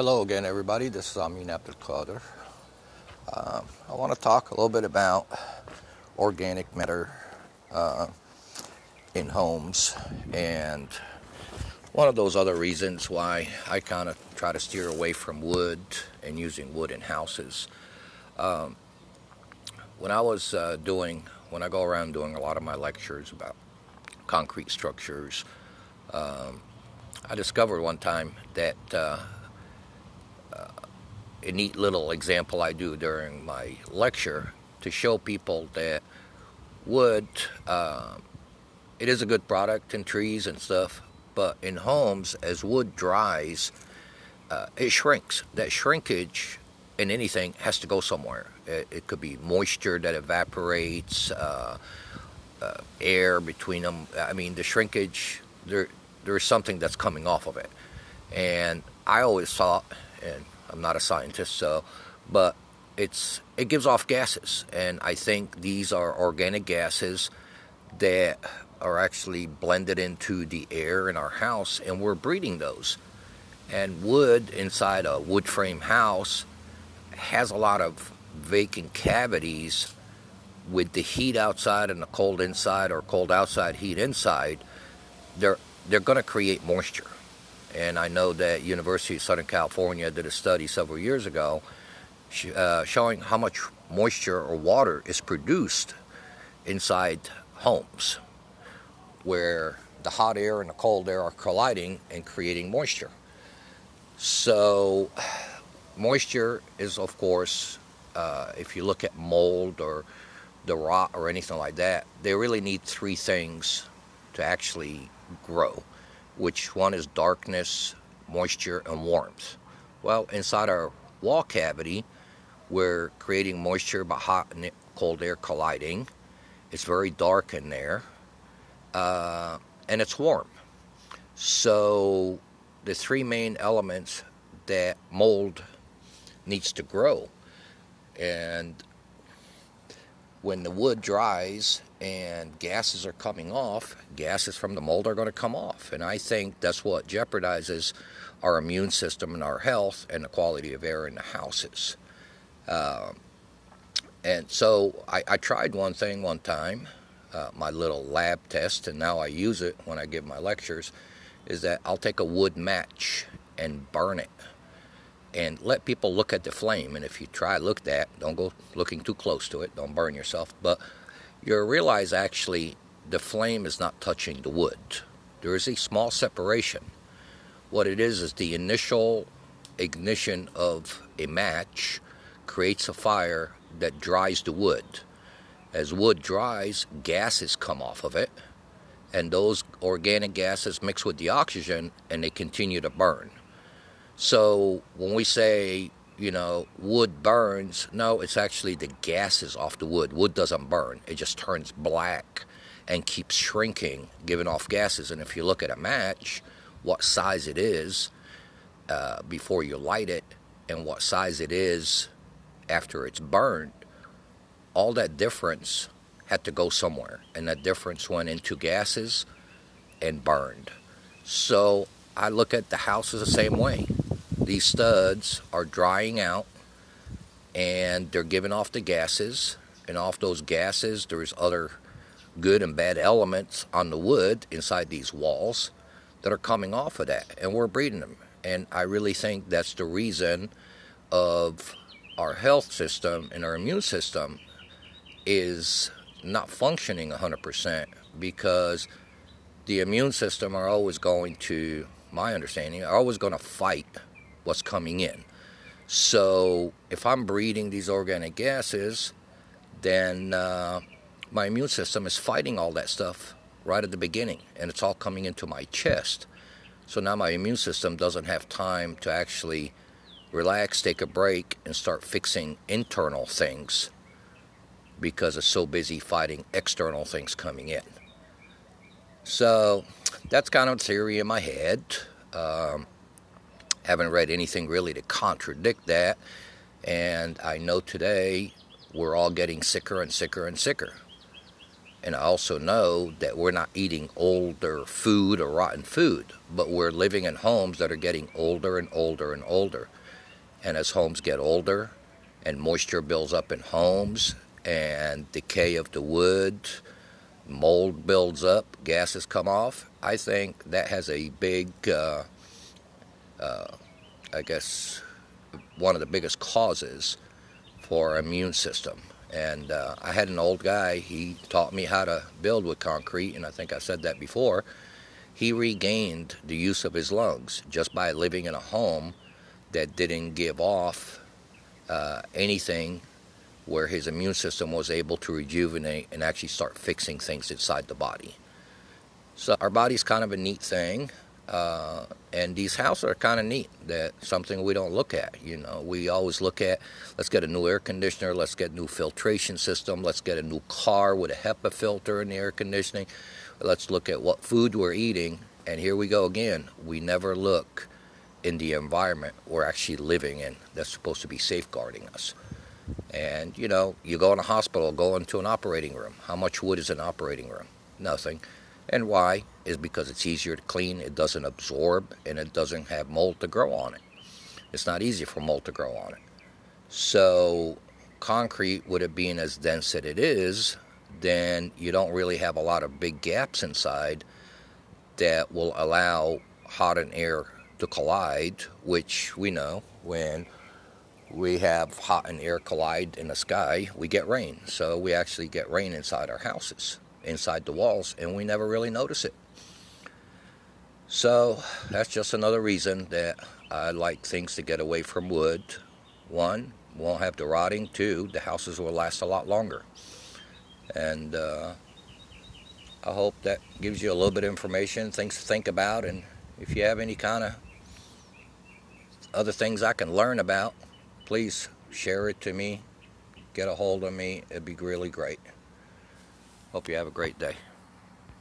Hello again, everybody. This is Amin Abdul Qadir. Um, I want to talk a little bit about organic matter uh, in homes and one of those other reasons why I kind of try to steer away from wood and using wood in houses. Um, when I was uh, doing, when I go around doing a lot of my lectures about concrete structures, um, I discovered one time that uh, a neat little example I do during my lecture to show people that wood, uh, it is a good product in trees and stuff, but in homes, as wood dries, uh, it shrinks. That shrinkage in anything has to go somewhere. It, it could be moisture that evaporates, uh, uh, air between them. I mean, the shrinkage, there, there's something that's coming off of it. And I always thought, and I'm not a scientist, so, but it's it gives off gases, and I think these are organic gases that are actually blended into the air in our house, and we're breeding those. And wood inside a wood frame house has a lot of vacant cavities with the heat outside and the cold inside, or cold outside, heat inside. They're they're going to create moisture. And I know that University of Southern California did a study several years ago uh, showing how much moisture or water is produced inside homes where the hot air and the cold air are colliding and creating moisture. So, moisture is, of course, uh, if you look at mold or the rot or anything like that, they really need three things to actually grow, which one is darkness, moisture, and warmth. Well, inside our wall cavity, we're creating moisture by hot and cold air colliding. It's very dark in there uh, and it's warm. So the three main elements that mold needs to grow, and when the wood dries and gases are coming off, gases from the mold are going to come off, and I think that's what jeopardizes our immune system and our health and the quality of air in the houses. Uh, and so I, I tried one thing one time uh, my little lab test, and now I use it when I give my lectures, is that I'll take a wood match and burn it and let people look at the flame. And if you try look that, don't go looking too close to it, don't burn yourself. But you'll realize actually the flame is not touching the wood. There is a small separation. What it is is the initial ignition of a match creates a fire that dries the wood. As wood dries, gases come off of it, and those organic gases mix with the oxygen and they continue to burn. So when we say, you know, wood burns, no, it's actually the gases off the wood. Wood doesn't burn, it just turns black and keeps shrinking, giving off gases. And if you look at a match, what size it is uh, before you light it, and what size it is after it's burned, all that difference had to go somewhere, and that difference went into gases and burned. So I look at the houses the same way. These studs are drying out and they're giving off the gases, and off those gases, there's other good and bad elements on the wood inside these walls that are coming off of that, and we're breeding them. And I really think that's the reason of our health system and our immune system is not functioning 100% because the immune system are always going to, my understanding, are always going to fight what's coming in. So if I'm breathing these organic gases, then uh, my immune system is fighting all that stuff right at the beginning, and it's all coming into my chest. So now my immune system doesn't have time to actually relax, take a break, and start fixing internal things because it's so busy fighting external things coming in. So that's kind of a theory in my head. Um, haven't read anything really to contradict that. And I know today we're all getting sicker and sicker and sicker. And I also know that we're not eating older food or rotten food, but we're living in homes that are getting older and older and older. And as homes get older and moisture builds up in homes and decay of the wood, mold builds up, gases come off, I think that has a big, uh, uh, I guess, one of the biggest causes for our immune system. And uh, I had an old guy, he taught me how to build with concrete, and I think I said that before. He regained the use of his lungs just by living in a home that didn't give off uh, anything where his immune system was able to rejuvenate and actually start fixing things inside the body. So, our body's kind of a neat thing. Uh, and these houses are kind of neat. That something we don't look at. You know, we always look at let's get a new air conditioner, let's get a new filtration system, let's get a new car with a HEPA filter in the air conditioning. Let's look at what food we're eating, and here we go again. We never look in the environment we're actually living in that's supposed to be safeguarding us. And you know, you go in a hospital, go into an operating room. How much wood is in an operating room? Nothing. And why? Is because it's easier to clean, it doesn't absorb, and it doesn't have mold to grow on it. It's not easy for mold to grow on it. So, concrete, with it being as dense as it is, then you don't really have a lot of big gaps inside that will allow hot and air to collide, which we know when we have hot and air collide in the sky, we get rain. So we actually get rain inside our houses inside the walls, and we never really notice it. So that's just another reason that I like things to get away from wood. One, won't have the rotting. Two, the houses will last a lot longer. And uh, I hope that gives you a little bit of information, things to think about. And if you have any kind of other things I can learn about, please share it to me. Get a hold of me. It'd be really great. Hope you have a great day.